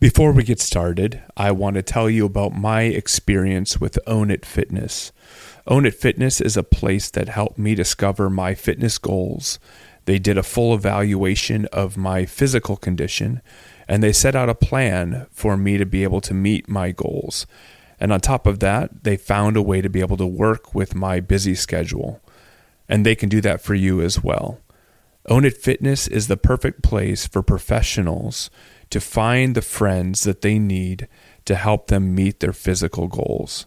Before we get started, I want to tell you about my experience with Own It Fitness. Own It Fitness is a place that helped me discover my fitness goals. They did a full evaluation of my physical condition and they set out a plan for me to be able to meet my goals. And on top of that, they found a way to be able to work with my busy schedule. And they can do that for you as well. Own It Fitness is the perfect place for professionals to find the friends that they need to help them meet their physical goals.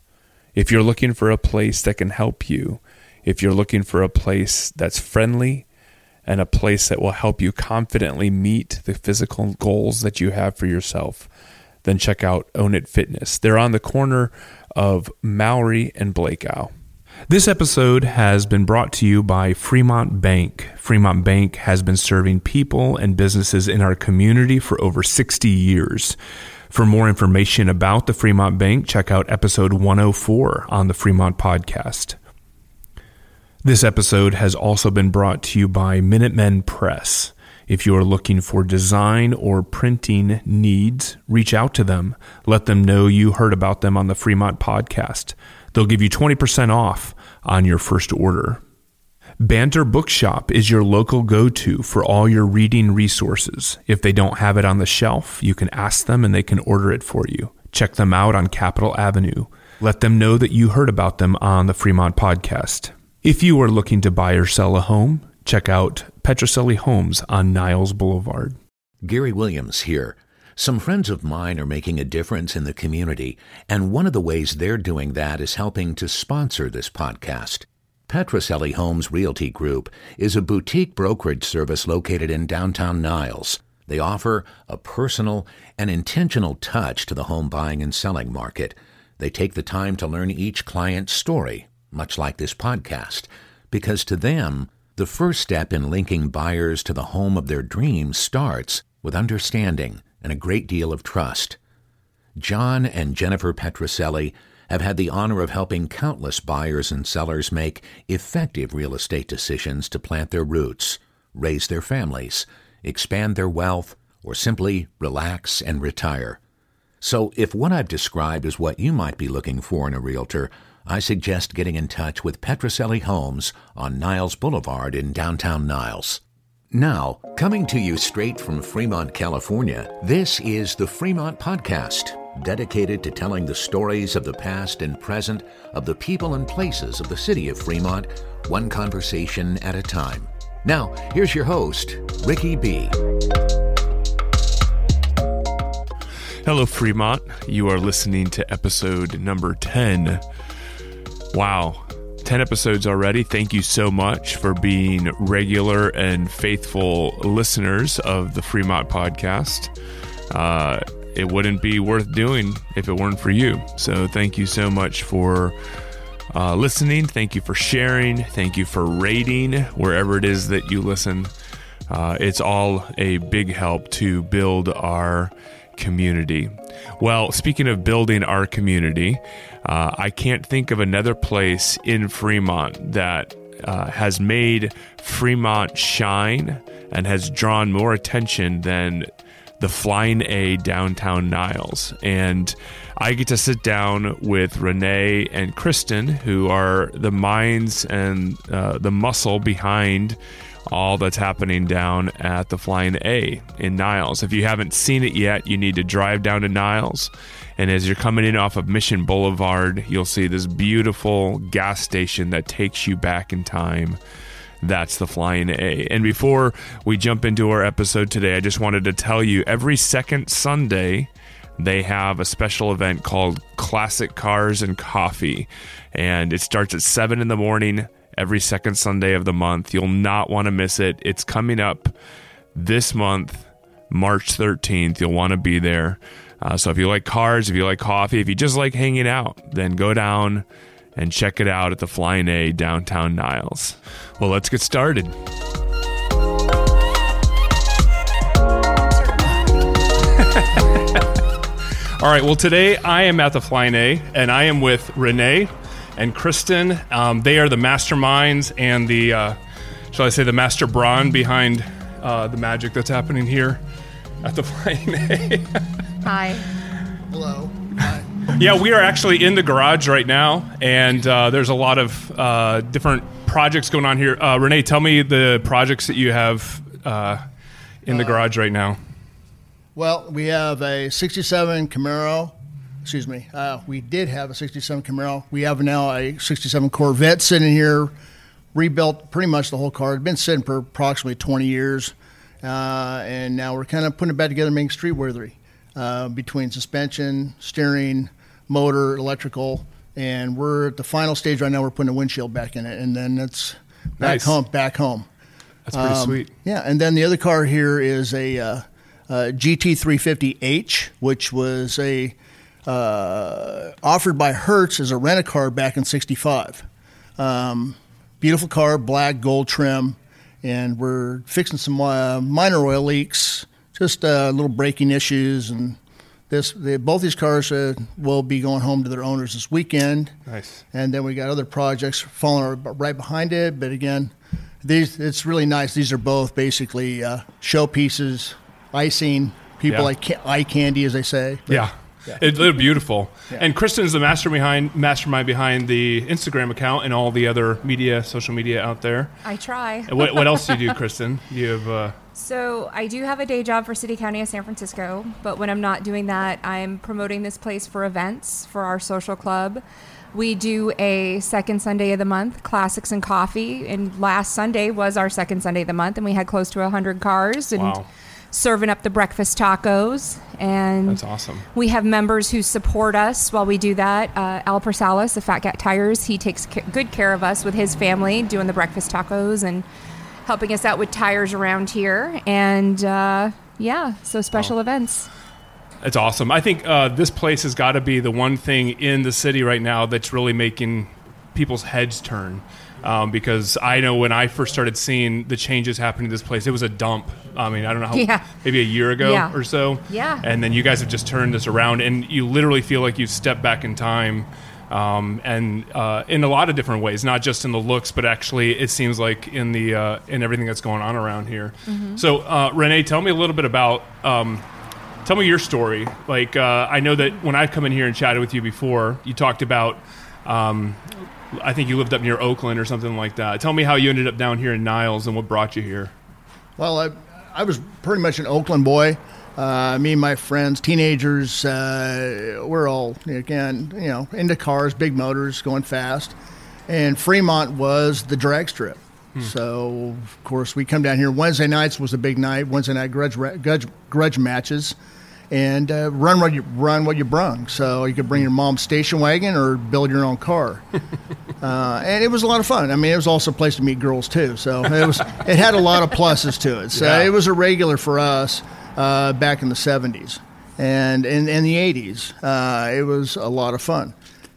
If you're looking for a place that can help you, if you're looking for a place that's friendly and a place that will help you confidently meet the physical goals that you have for yourself, then check out Own It Fitness. They're on the corner of Mowry and Blacow. This episode has been brought to you by Fremont Bank. Fremont Bank has been serving people and businesses in our community for over 60 years. For more information about the Fremont Bank, check out episode 104 on the Fremont Podcast. This episode has also been brought to you by Minuteman Press. If you are looking for design or printing needs, reach out to them. Let them know you heard about them on the Fremont Podcast. They'll give you 20% off on your first order. Banter Bookshop is your local go to for all your reading resources. If they don't have it on the shelf, you can ask them and they can order it for you. Check them out on Capitol Avenue. Let them know that you heard about them on the Fremont podcast. If you are looking to buy or sell a home, check out Petrocelli Homes on Niles Boulevard. Gary Williams here. Some friends of mine are making a difference in the community, and one of the ways they're doing that is helping to sponsor this podcast. Petrocelli Homes Realty Group is a boutique brokerage service located in downtown Niles. They offer a personal and intentional touch to the home buying and selling market. They take the time to learn each client's story, much like this podcast, because to them, the first step in linking buyers to the home of their dreams starts with understanding and a great deal of trust. John and Jennifer Petrocelli have had the honor of helping countless buyers and sellers make effective real estate decisions to plant their roots, raise their families, expand their wealth, or simply relax and retire. So, if what I've described is what you might be looking for in a realtor, I suggest getting in touch with Petrocelli Homes on Niles Boulevard in downtown Niles. Now, coming to you straight from Fremont, California, this is the Fremont Podcast, dedicated to telling the stories of the past and present of the people and places of the city of Fremont, one conversation at a time. Now, here's your host, Ricky B. Hello, Fremont. You are listening to episode number 10. Wow, 10 episodes already. Thank you so much for being regular and faithful listeners of the Fremont podcast. Uh, it wouldn't be worth doing if it weren't for you. So, thank you so much for uh, listening. Thank you for sharing. Thank you for rating wherever it is that you listen. Uh, it's all a big help to build our community. Well, speaking of building our community, uh, I can't think of another place in Fremont that uh, has made Fremont shine and has drawn more attention than the Flying A downtown Niles. And I get to sit down with Renee and Kristen, who are the minds and uh, the muscle behind all that's happening down at the Flying A in Niles. If you haven't seen it yet, you need to drive down to Niles. And as you're coming in off of Mission Boulevard, you'll see this beautiful gas station that takes you back in time. That's the Flying A. And before we jump into our episode today, I just wanted to tell you every second Sunday, they have a special event called Classic Cars and Coffee. And it starts at 7 in the morning every second Sunday of the month. You'll not want to miss it. It's coming up this month, March 13th. You'll want to be there. Uh, so if you like cars, if you like coffee, if you just like hanging out, then go down and check it out at the Flying A downtown Niles. Well, let's get started. All right. Well, today I am at the Flying A, and I am with Renee and Kristen. Um, they are the masterminds and the, uh, shall I say, the master brawn behind uh, the magic that's happening here at the Flying A. Hi. Hello. Hi. Yeah, we are actually in the garage right now, and uh, there's a lot of uh, different projects going on here. Uh, Renee, tell me the projects that you have uh, in the garage right now. Well, we have a 67 Camaro. Excuse me. Uh, we did have a 67 Camaro. We have now a 67 Corvette sitting here, rebuilt pretty much the whole car. It's been sitting for approximately 20 years. Uh, and now we're kind of putting it back together, making street worthy uh, between suspension, steering, motor, electrical. And we're at the final stage right now. We're putting a windshield back in it. And then it's back Nice. home, back home. That's pretty Um, sweet. Yeah, and then the other car here is a uh, uh, GT350H, which was a uh, offered by Hertz as a rent a car back in '65. Um, beautiful car, black gold trim, and we're fixing some uh, minor oil leaks, just uh, little braking issues, and this the, both these cars uh, will be going home to their owners this weekend. Nice. And then we got other projects following right behind it. But again, these it's really nice. These are both basically uh, showpieces, icing. People Yeah. like ca- eye candy, as they say. But Yeah. It, they're beautiful. Yeah. And Kristen's the master behind, mastermind behind the Instagram account and all the other media, social media out there. I try. What, what else do you do, Kristen? You have uh, So I do have a day job for City County of San Francisco, but when I'm not doing that, I'm promoting this place for events for our social club. We do a second Sunday of the month, classics and coffee, and last Sunday was our second Sunday of the month, and we had close to hundred cars and Wow. serving up the breakfast tacos. And that's awesome. We have members who support us while we do that. Uh, Al Persalis of Fat Cat Tires, he takes ca- good care of us with his family doing the breakfast tacos and helping us out with tires around here. And uh, yeah, so special events. It's awesome. I think uh, this place has got to be the one thing in the city right now that's really making people's heads turn. Um, because I know when I first started seeing the changes happening to this place, it was a dump. I mean, I don't know how, Yeah. maybe a year ago Yeah. or so. Yeah. And then you guys have just turned this around, and you literally feel like you've stepped back in time. Um, and uh, in a lot of different ways, not just in the looks, but actually, it seems like in the uh, in everything that's going on around here. So, uh, Renee, tell me a little bit about um, tell me your story. Like, uh, I know that when I've come in here and chatted with you before, you talked about, um, I think you lived up near Oakland or something like that. Tell me how you ended up down here in Niles and what brought you here. Well, I, I was pretty much an Oakland boy. Uh, me and my friends, teenagers, uh, we're all again, you know, into cars, big motors, going fast. And Fremont was the drag strip. So, of course, we come down here. Wednesday nights was a big night. Wednesday night grudge grudge, grudge matches, and uh, run what you run what you brung. So you could bring your mom's station wagon or build your own car. Uh, and it was a lot of fun. I mean, it was also a place to meet girls too. So it was it had a lot of pluses to it. So Yeah. it was a regular for us uh, back in the '70s and in, in the '80s. Uh, it was a lot of fun.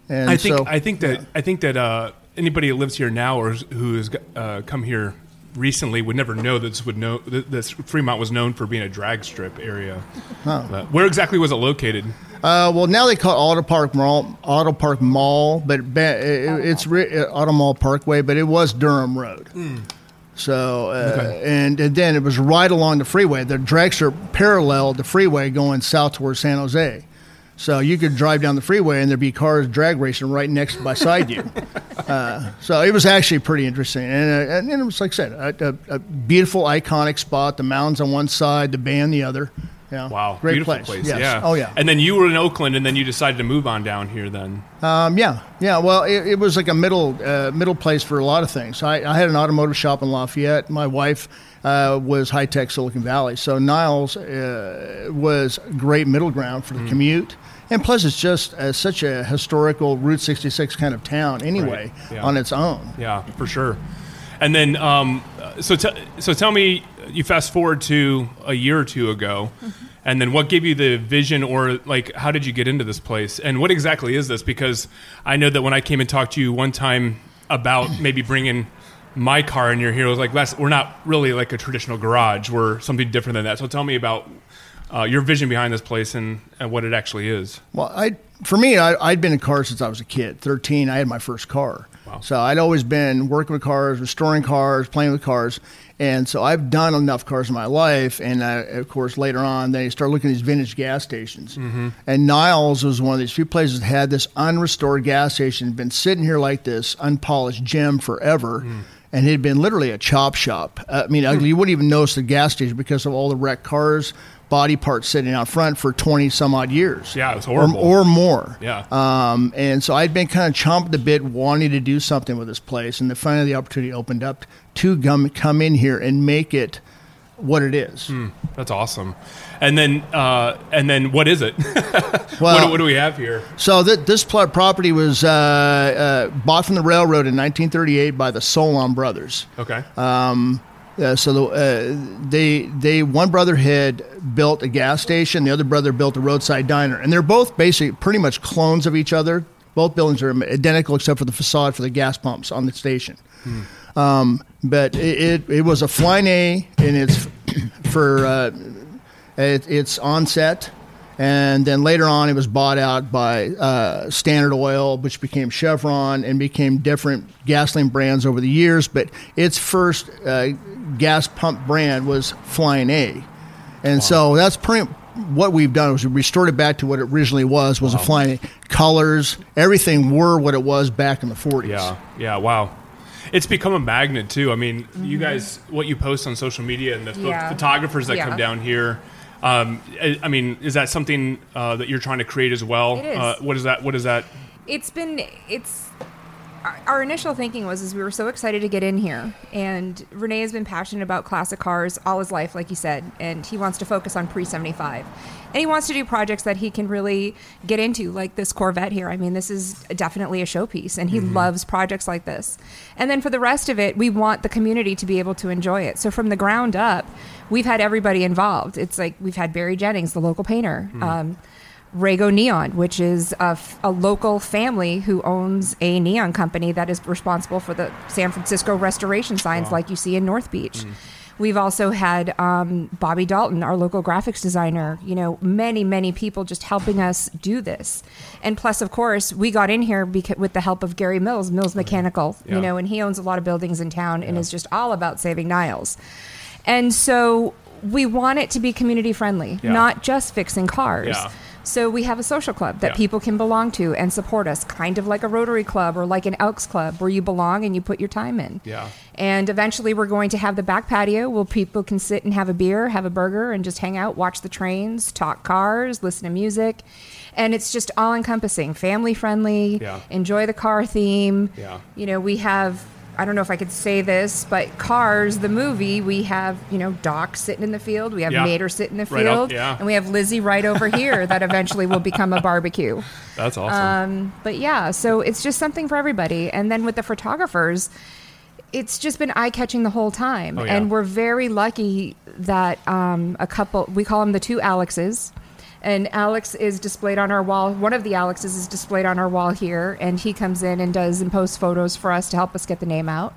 And I think so, I think that I think that uh, anybody who lives here now or who has uh, come here recently would never know that this would know that this Fremont was known for being a drag strip area. But where exactly was it located? uh, well, now they call it Auto Park Mall, Auto Park Mall, but ba- it, it's re- uh, Auto Mall Parkway, but it was Durham Road. So, uh, and, and then it was right along the freeway. The drag strip paralleled the freeway going south towards San Jose. So you could drive down the freeway and there'd be cars drag racing right next beside you. Uh, so it was actually pretty interesting, and, uh, and it was like I said, a, a, a beautiful, iconic spot. The mountains on one side, the bay on the other. Yeah, Wow, great beautiful place. place. Yes. Yeah. Oh yeah. And then you were in Oakland, and then you decided to move on down here. Then Um, yeah, yeah. Well, it, it was like a middle uh, middle place for a lot of things. I, I had an automotive shop in Lafayette. My wife uh, was high tech Silicon Valley, so Niles uh, was great middle ground for the Mm-hmm. commute. And plus, it's just uh, such a historical Route 66 kind of town anyway Right, yeah. on its own. yeah, for sure. And then um, so t- so tell me, you fast forward to a year or two ago. And then, what gave you the vision, or like, how did you get into this place? And what exactly is this? Because I know that when I came and talked to you one time about maybe bringing my car in your here, I was like, "That's we're not really like a traditional garage. We're something different than that." So tell me about uh, your vision behind this place and, and what it actually is. Well, I for me, I, I'd been in cars since I was a kid. Thirteen, I had my first car, Wow. So I'd always been working with cars, restoring cars, playing with cars. And so I've done enough cars in my life. And I, of course, later on, then you start looking at these vintage gas stations. Mm-hmm. And Niles was one of these few places that had this unrestored gas station, been sitting here like this unpolished gem forever. Mm. And it had been literally a chop shop. Uh, I mean, you wouldn't even notice the gas station because of all the wrecked cars, body parts sitting out front for 20 some odd years. Yeah, it was Or, horrible. or more. Yeah. Um, and so I'd been kind of chomping a bit, wanting to do something with this place, and then finally the opportunity opened up to come come in here and make it what it is. Hmm. That's awesome. And then, uh, and then, what is it? Well- what, what do we have here? So th- this property was uh, uh, bought from the railroad in 1938 by the Solon brothers. Okay. Um, uh, so the, uh, they they one brother had built a gas station, the other brother built a roadside diner, and they're both basically pretty much clones of each other. Both buildings are identical except for the facade for the gas pumps on the station. Um, but it, it, it was a flying A, and it's for uh, it, it's on set. And then later on, it was bought out by uh, Standard Oil, which became Chevron and became different gasoline brands over the years. But its first uh, gas pump brand was Flying A, and so that's pretty. What we've done is we restored it back to what it originally was. Was a Flying A. Colors, everything were what it was back in the 40s. Yeah, yeah, wow. It's become a magnet too. I mean, Mm-hmm. you guys, what you post on social media and the pho- Yeah. photographers that Yeah. come down here. Um, I, I mean, is that something uh, that you're trying to create as well? It is. Uh, what is that? What is that? it's been it's our, initial thinking was is we were so excited to get in here. And renee has been passionate about classic cars all his life like you said and he wants to focus on pre-75 and he wants to do projects that he can really get into like this corvette here. I mean this is definitely a showpiece and he loves projects like this. And then for the rest of it we want the community to be able to enjoy it. So from the ground up we've had everybody involved. It's like we've had barry jennings the local painter um, Rago Neon, which is a, f- a local family who owns a neon company that is responsible for the San Francisco restoration signs like you see in North Beach. We've also had um, Bobby Dalton, our local graphics designer, you know, many, many people just helping us do this. And plus, of course, we got in here beca- with the help of Gary Mills, Mills Mechanical, Yeah. you know, and he owns a lot of buildings in town and is just all about saving Niles. And so we want it to be community friendly, Yeah. not just fixing cars. So we have a social club that Yeah. people can belong to and support us, kind of like a Rotary Club or like an Elks Club where you belong and you put your time in. Yeah. And eventually we're going to have the back patio where people can sit and have a beer, have a burger, and just hang out, watch the trains, talk cars, listen to music. And it's just all encompassing, family friendly, Yeah. enjoy the car theme. Yeah. You know, we have I don't know if I could say this, but Cars, the movie, we have, you know, Doc sitting in the field, we have Yeah. Mater sitting in the Right up, field, yeah. and we have Lizzie right over here that eventually will become a barbecue. That's awesome. Um, but yeah, so it's just something for everybody. And then with the photographers, it's just been eye catching the whole time. Oh, yeah. And we're very lucky that um, a couple, we call them the two Alexes. And Alex is displayed on our wall. One of the Alexes is displayed on our wall here, and he comes in and does and posts photos for us to help us get the name out.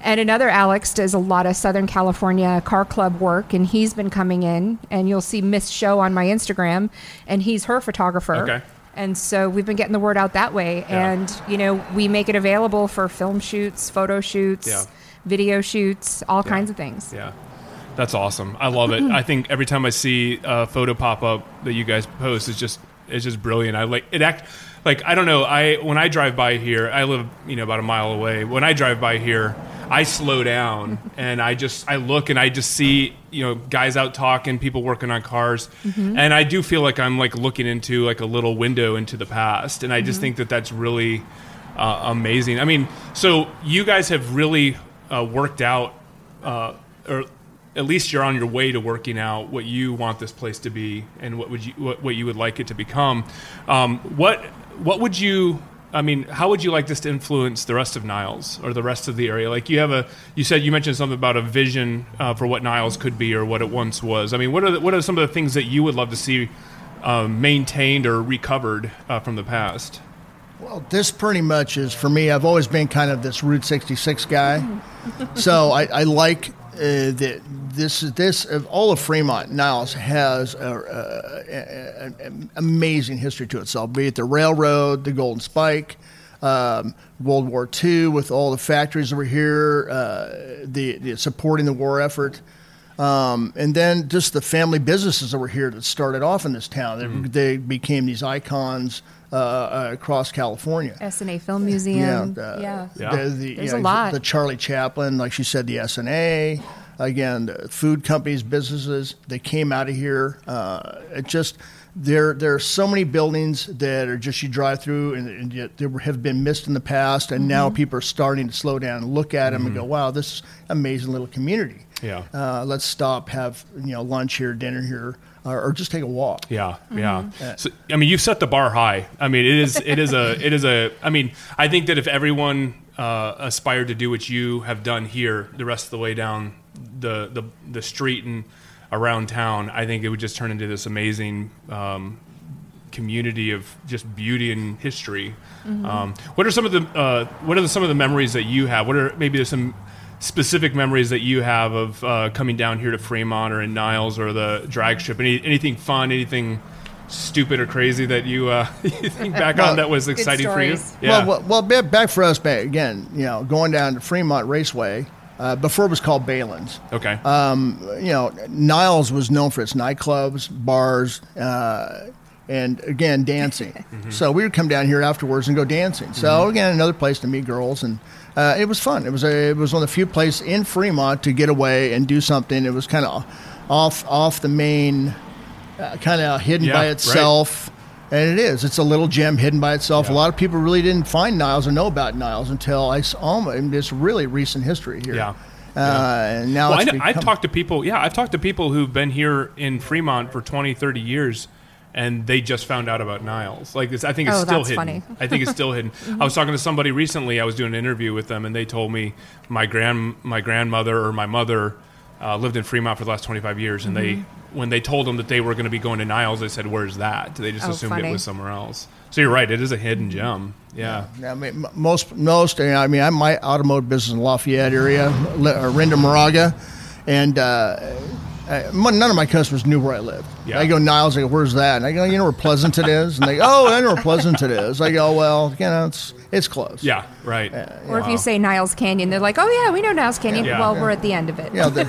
And another Alex does a lot of Southern California car club work, and he's been coming in. And you'll see Miss Show on my Instagram, and he's her photographer. Okay. And so we've been getting the word out that way. Yeah. And, you know, we make it available for film shoots, photo shoots, Yeah. video shoots, all kinds of things. Yeah. That's awesome. I love it. I think every time I see a photo pop up that you guys post, it's just it's just brilliant. I like it. Act like I don't know. I when I drive by here, I live you know about a mile away. When I drive by here, I slow down and I just I look and I just see you know guys out talking, people working on cars, and I do feel like I'm like looking into like a little window into the past, and I just think that that's really uh, amazing. I mean, so you guys have really uh, worked out, uh, or at least you're on your way to working out what you want this place to be and what would you what, what you would like it to become. Um, what what would you? I mean, how would you like this to influence the rest of Niles or the rest of the area? Like you have a, you said you mentioned something about a vision uh, for what Niles could be or what it once was. I mean, what are the, what are some of the things that you would love to see um, maintained or recovered uh, from the past? Well, this pretty much is for me. I've always been kind of this Route 66 guy, so I, I like uh, that. This is this of all of Fremont. Niles has an amazing history to itself. Be it the railroad, the Golden Spike, um, World War II with all the factories that were here, uh, the, the supporting the war effort. Um, and then just the family businesses that were here that started off in this town. They, Mm-hmm. they became these icons uh, uh, across California. Essanay Film Museum. the- Yeah. Yeah. The, the, There's you a lot. The Charlie Chaplin, like she said, the Essanay. Again, the food companies, businesses, they came out of here. Uh, it just there there are so many buildings that are just you drive through and, and yet there have been missed in the past, and now Mm-hmm. people are starting to slow down and look at them and go, "Wow, this is amazing little community." Yeah. Uh, let's stop, have you know lunch here, dinner here, or, or just take a walk. Yeah, Mm-hmm. yeah. So, I mean, you've set the bar high. I mean, it is, it is a, it is a. I mean, I think that if everyone uh, aspired to do what you have done here, the rest of the way down the the, the street and around town, I think it would just turn into this amazing um, community of just beauty and history. Um, what are some of the uh, what are the, some of the memories that you have? What are maybe there's some specific memories that you have of uh, coming down here to Fremont or in Niles or the drag strip? Any, anything fun? Anything stupid or crazy that you, uh, you think back on that was exciting for you? Yeah. Well, well, well, back for us, back again, you know, going down to Fremont Raceway. Uh, before it was called Baylands. okay. you know, Niles was known for its nightclubs, bars, uh, and again dancing. So we would come down here afterwards and go dancing. So again, another place to meet girls, and uh, it was fun. It was a, it was one of the few places in Fremont to get away and do something. It was kind of off off the main, uh, kind of hidden Yeah, by right. Itself. And it is. It's a little gem hidden by itself. A lot of people really didn't find Niles or know about Niles until I saw in this really recent history here. Yeah. Uh, and now well, I know, I've talked to people. Yeah, I've talked to people who've been here in Fremont for 20, 30 years, and they just found out about Niles. Like this, I think it's Oh, still that's hidden. funny. I think it's still hidden. I was talking to somebody recently. I was doing an interview with them, and they told me my grand my grandmother or my mother uh, lived in Fremont for the last twenty five years, and they when they told them that they were going to be going to Niles, they said, "Where's that?" They just Oh, assumed it was somewhere else. So you're right; it is a hidden gem. Yeah. I mean, most, most. I mean, I'm my automotive business in Lafayette area, Orinda Moraga, and uh, uh, none of my customers knew where I lived. Yeah. I go Niles. I go, "Where's that?" And I go, "You know where Pleasanton is?" And they go, "Oh, I know where Pleasanton is." I go, "Well, you know, it's it's close." Yeah. Right. Or if you say Niles Canyon, they're like, oh, yeah, we know Niles Canyon. Yeah. Well, Yeah. we're at the end of it. Yeah, know, the,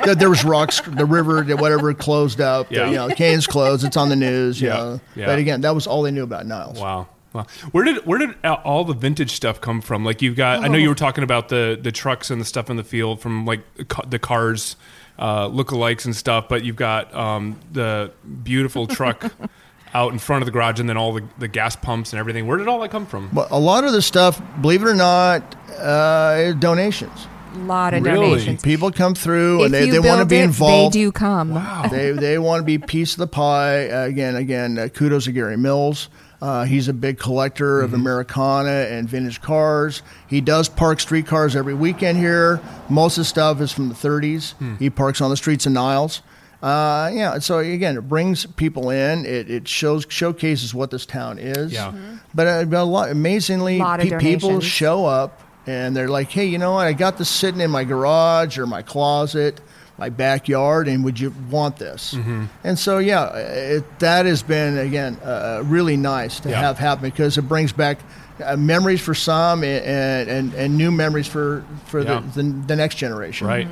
you know there was rocks, the river, whatever closed up. the, Yeah. you know, canyon's closed. It's on the news. You Yeah. know. Yeah. But again, that was all they knew about Niles. Wow. Wow. Where did where did all the vintage stuff come from? Like you've got, I know you were talking about the the trucks and the stuff in the field from like the cars, uh, lookalikes and stuff, but you've got um, the beautiful truck out in front of the garage, and then all the, the gas pumps and everything. Where did all that come from? But a lot of the stuff, believe it or not, uh, donations. A lot of Really? donations. People come through If and they, they want to be it, involved. They do come. Wow. they they want to be piece of the pie. Uh, again, again, uh, kudos to Gary Mills. Uh, he's a big collector of Americana and vintage cars. He does park street cars every weekend here. Most of the stuff is from the 30s. He parks on the streets of Niles. Uh, yeah, so again, it brings people in. It, it shows showcases what this town is. Yeah. But, uh, but a lot, amazingly, Lot pe- people show up and they're like, "Hey, you know what? I got this sitting in my garage or my closet, my backyard, and would you want this?" Mm-hmm. And so, yeah, it, that has been again uh, really nice to Yeah. have happen because it brings back. Uh, memories for some and, and, and new memories for, for Yeah. the, the, the next generation. Right.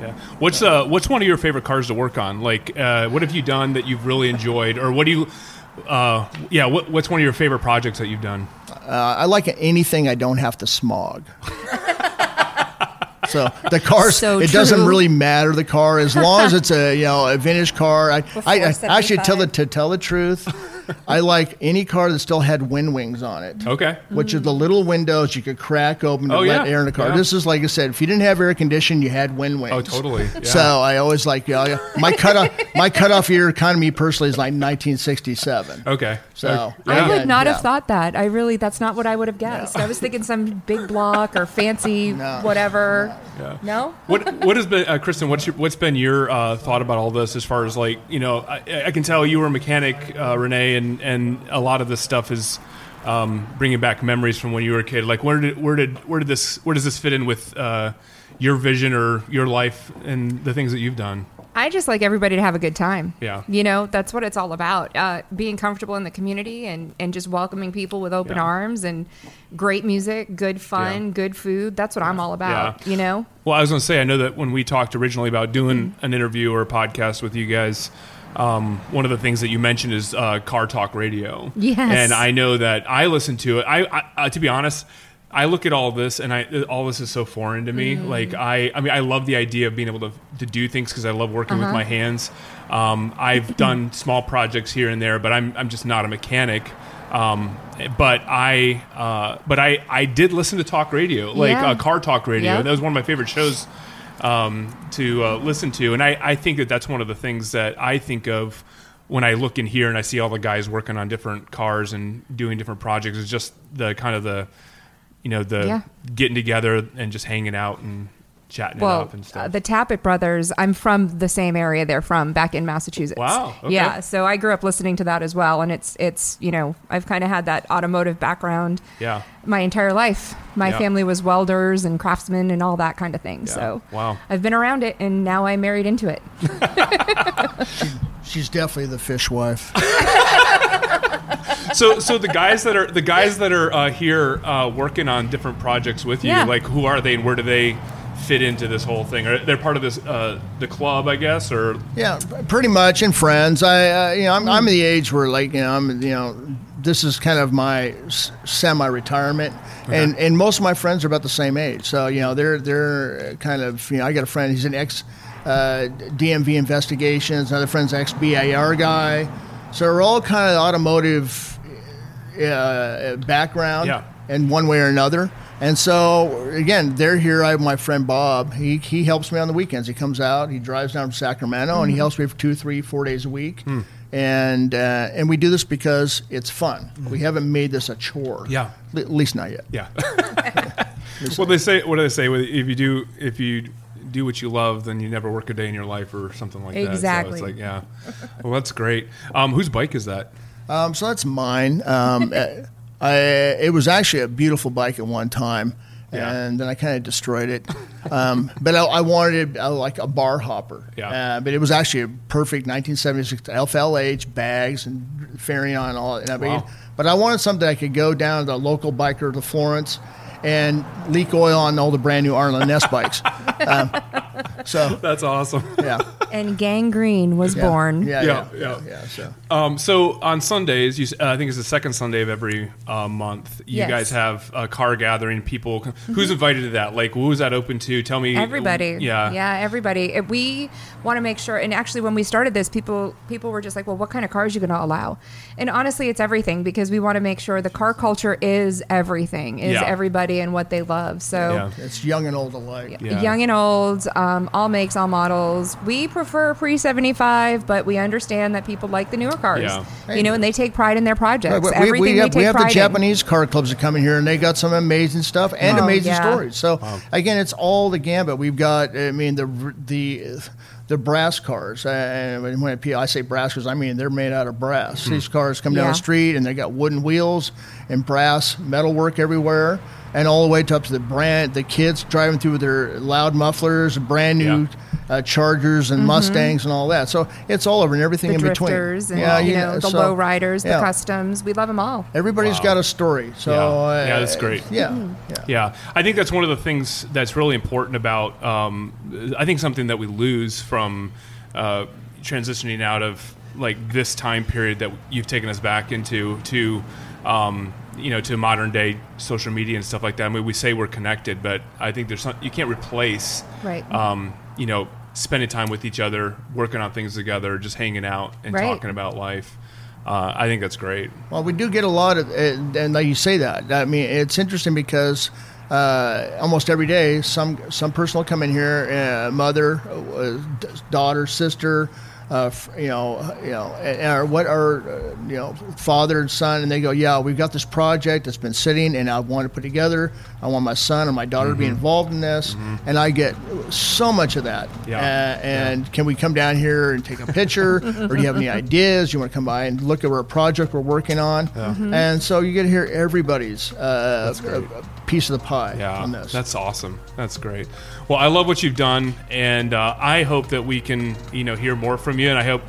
Yeah. What's uh What's one of your favorite cars to work on? Like, uh, what have you done that you've really enjoyed, or what do you? Uh, yeah. What, what's one of your favorite projects that you've done? Uh, I like anything I don't have to smog. so the cars, So it doesn't true. really matter the car as long as it's a you know a vintage car. I, I, I actually tell the to tell the truth, I like any car that still had wind wings on it. Okay. Which are the little windows you could crack open to Oh, let yeah. air in the car. Yeah. This is like I said, if you didn't have air conditioning, you had wind wings. Oh, totally. Yeah. So I always like you know, my cutoff my cutoff year, kind of me personally, is like 1967. Okay. So I yeah, would not yeah. have thought that. I really, that's not what I would have guessed. I was thinking some big block or fancy whatever. No? what what has been uh, Kristen? What's your, what's been your uh, thought about all this? As far as like you know, I, I can tell you were a mechanic, uh, Renee, and and a lot of this stuff is um, bringing back memories from when you were a kid. Like where did where did where did this where does this fit in with uh, your vision or your life and the things that you've done? I just like everybody to have a good time. Yeah. You know, that's what it's all about. Uh, being comfortable in the community and, and just welcoming people with open Yeah. arms and great music, good fun, Yeah. good food. That's what I'm all about, Yeah. you know? Well, I was going to say, I know that when we talked originally about doing Mm-hmm. an interview or a podcast with you guys, um, one of the things that you mentioned is uh, car talk radio. Yes. And I know that I listen to it. I, I uh, to be honest, I look at all this, and I all this is so foreign to me. Mm-hmm. Like I, I mean, I love the idea of being able to to do things because I love working Uh-huh. with my hands. Um, I've done small projects here and there, but I'm I'm just not a mechanic. Um, but I, uh, but I, I did listen to talk radio, like Yeah. uh, car talk radio. Yeah. That was one of my favorite shows um, to uh, listen to, and I, I think that that's one of the things that I think of when I look in here and I see all the guys working on different cars and doing different projects. Is just the kind of the, you know, the Yeah. getting together and just hanging out and chatting it Well, up and uh, the Tappet brothers, I'm from the same area they're from, back in Massachusetts. Wow, okay. Yeah, so I grew up listening to that as well, and it's it's you know I've kind of had that automotive background yeah. my entire life. My Yeah. family was welders and craftsmen and all that kind of thing. Yeah. So Wow. I've been around it, and now I married into it. She's definitely the fish wife. so so the guys that are the guys that are uh, here uh, working on different projects with you Yeah. like who are they and where do they fit into this whole thing are they're part of this uh, the club i guess or Yeah, pretty much, and friends. I, uh, you know, I'm, I'm the age where, like, you know, I'm, you know, this is kind of my semi-retirement, and and most of my friends are about the same age. So, you know, they're they're kind of, you know, I got a friend. He's an ex uh, DMV investigations. Another friend's ex BIR guy. So we're all kind of automotive uh, background Yeah. in one way or another. And so again, they're here. I have my friend Bob. He he helps me on the weekends. He comes out. He drives down from Sacramento, and he helps me for two, three, four days a week. And uh, and we do this because it's fun. We haven't made this a chore. Yeah. L- at least not yet. yeah well they say what do they say if you do if you do what you love then you never work a day in your life or something like that so Exactly. it's like yeah well that's great um, whose bike is that Um, so that's mine. Um, uh, I, it was actually a beautiful bike at one time, Yeah. and then I kind of destroyed it. Um, but I, I wanted uh, like a bar hopper. Yeah. Uh, but it was actually a perfect 1976 FLH bags and fairing on all. And I mean, Wow. But I wanted something I could go down to the local biker to Florence and leak oil on all the brand new Arlen Ness bikes. Um, so that's awesome yeah. And Gangrene was Yeah. born. Yeah, Yeah, yeah, yeah. yeah, So Um, so on Sundays, you, s- uh, I think it's the second Sunday of every uh, month. You Yes. guys have a car gathering. People, who's invited to that? Like, who is that open to? Tell me. Everybody. Yeah. Yeah, everybody. We want to make sure and actually when we started this, people people were just like, Well, what kind of cars are you gonna allow? And honestly it's everything because we want to make sure the car culture is everything, is Yeah. everybody and what they love. So Yeah. it's young and old alike. Yeah. young and old, um, all makes, all models. We prefer pre seventy five, but we understand that people like the newer cars. Yeah. You know, and they take pride in their projects. Right, we- Everything we, they have, take we have the pride in. Japanese car clubs that come in here, and they got some amazing stuff and Oh, amazing yeah. stories. So again, it's all the gambit. We've got, I mean, the the the brass cars. Uh, And when I say brass cars, I mean they're made out of brass. These cars come down Yeah. the street, and they got wooden wheels and brass metalwork everywhere. And all the way to up to the brand, the kids driving through with their loud mufflers, brand new Yeah. uh, Chargers and Mustangs and all that. So it's all over and everything Mm-hmm. the in between. drifters and you know the so- low riders, yeah. the customs. We love them all. Everybody's Wow. got a story. So Yeah. uh, Yeah, that's great. Yeah, Mm-hmm. yeah. Yeah, I think that's one of the things that's really important about. Um, I think something that we lose from uh, transitioning out of like this time period that you've taken us back into to. Um, you know, to modern day social media and stuff like that. I mean, we say we're connected, but I think there's some, you can't replace, Right. Um, you know, spending time with each other, working on things together, just hanging out and Right. talking about life. Uh, I think that's great. Well, we do get a lot of, and and like you say that. I mean, it's interesting because uh, almost every day, some some person will come in here, uh, mother, uh, daughter, sister, uh, you know, you know, and what are, uh, you know, father and son, and they go, yeah, we've got this project that's been sitting, and I want to put together. I want my son and my daughter to be Mm-hmm. involved in this, and I get so much of that. Yeah. Uh, and can we come down here and take a picture, or do you have any ideas? You want to come by and look at our project we're working on? And so you get to hear everybody's uh, a piece of the pie Yeah, on this. that's awesome. That's great. Well, I love what you've done, and uh, I hope that we can, you know, hear more from you, and I hope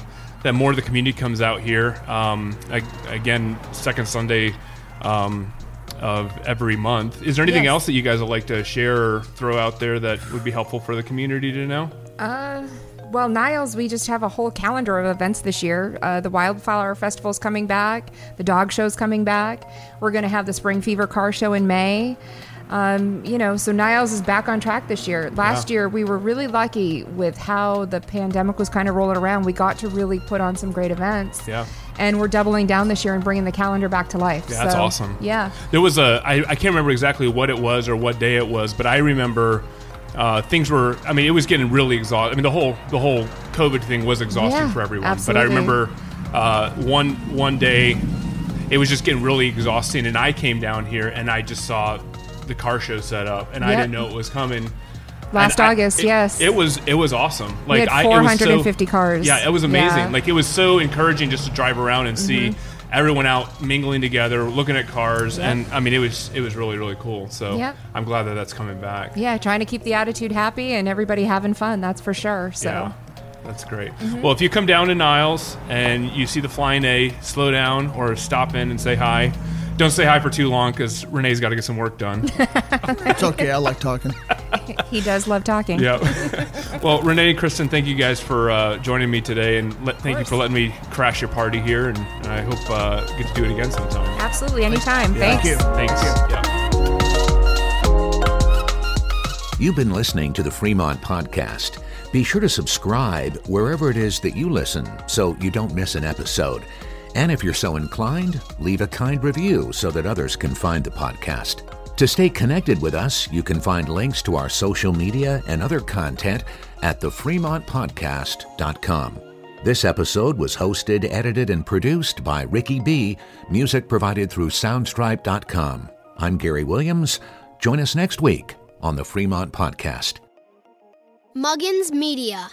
that more of the community comes out here. Um, ag- again, second Sunday um, of every month. Is there anything Yes. else that you guys would like to share or throw out there that would be helpful for the community to know? Uh, well, Niles, we just have a whole calendar of events this year. Uh, the Wildflower Festival's coming back. The Dog Show's coming back. We're going to have the Spring Fever Car Show in May. Um, you know, so Niles is back on track this year. Last year, we were really lucky with how the pandemic was kind of rolling around. We got to really put on some great events. Yeah. And we're doubling down this year and bringing the calendar back to life. Yeah, that's So, awesome. Yeah. There was a I, I can't remember exactly what it was or what day it was, but I remember uh, things were. I mean, it was getting really exhausting. I mean, the whole the whole COVID thing was exhausting Yeah, for everyone. absolutely. But I remember uh, one one day it was just getting really exhausting, and I came down here and I just saw the car show set up, and I didn't know it was coming. Last And I- August, it- yes. It was it was awesome. Like had I, it was so- 450 cars. Yeah, it was amazing. Yeah. Like it was so encouraging just to drive around and see Mm-hmm. Everyone out mingling together, looking at cars, and I mean it was it was really really cool. So Yep. I'm glad that that's coming back. yeah, trying to keep the attitude happy and everybody having fun. That's for sure. So. Yeah. That's great. Mm-hmm. Well, if you come down to Niles and you see the Flying A, slow down or stop in and say hi. Don't say hi for too long because Renee's got to get some work done. it's okay. I like talking. He does love talking. Yeah. well, Renee and Kristen, thank you guys for uh, joining me today, and let, thank you for letting me crash your party here. And, and I hope uh, get to do it again sometime. Absolutely, anytime. Thanks. Thank you. Thanks. Yeah. You've been listening to the Fremont Podcast. Be sure to subscribe wherever it is that you listen so you don't miss an episode. And if you're so inclined, leave a kind review so that others can find the podcast. To stay connected with us, you can find links to our social media and other content at thefremontpodcast.com. This episode was hosted, edited, and produced by Ricky B. Music provided through Soundstripe.com. I'm Gary Williams. Join us next week on the Fremont Podcast. Muggins Media.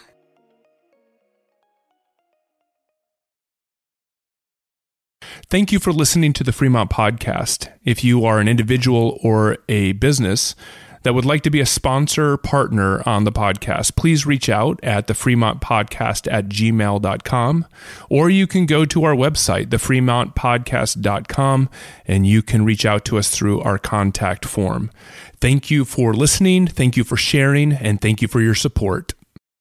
Thank you for listening to the Fremont Podcast. If you are an individual or a business that would like to be a sponsor partner on the podcast, please reach out at the Fremont Podcast at gmail.com or you can go to our website, thefremontpodcast.com, and you can reach out to us through our contact form. Thank you for listening, thank you for sharing, and thank you for your support.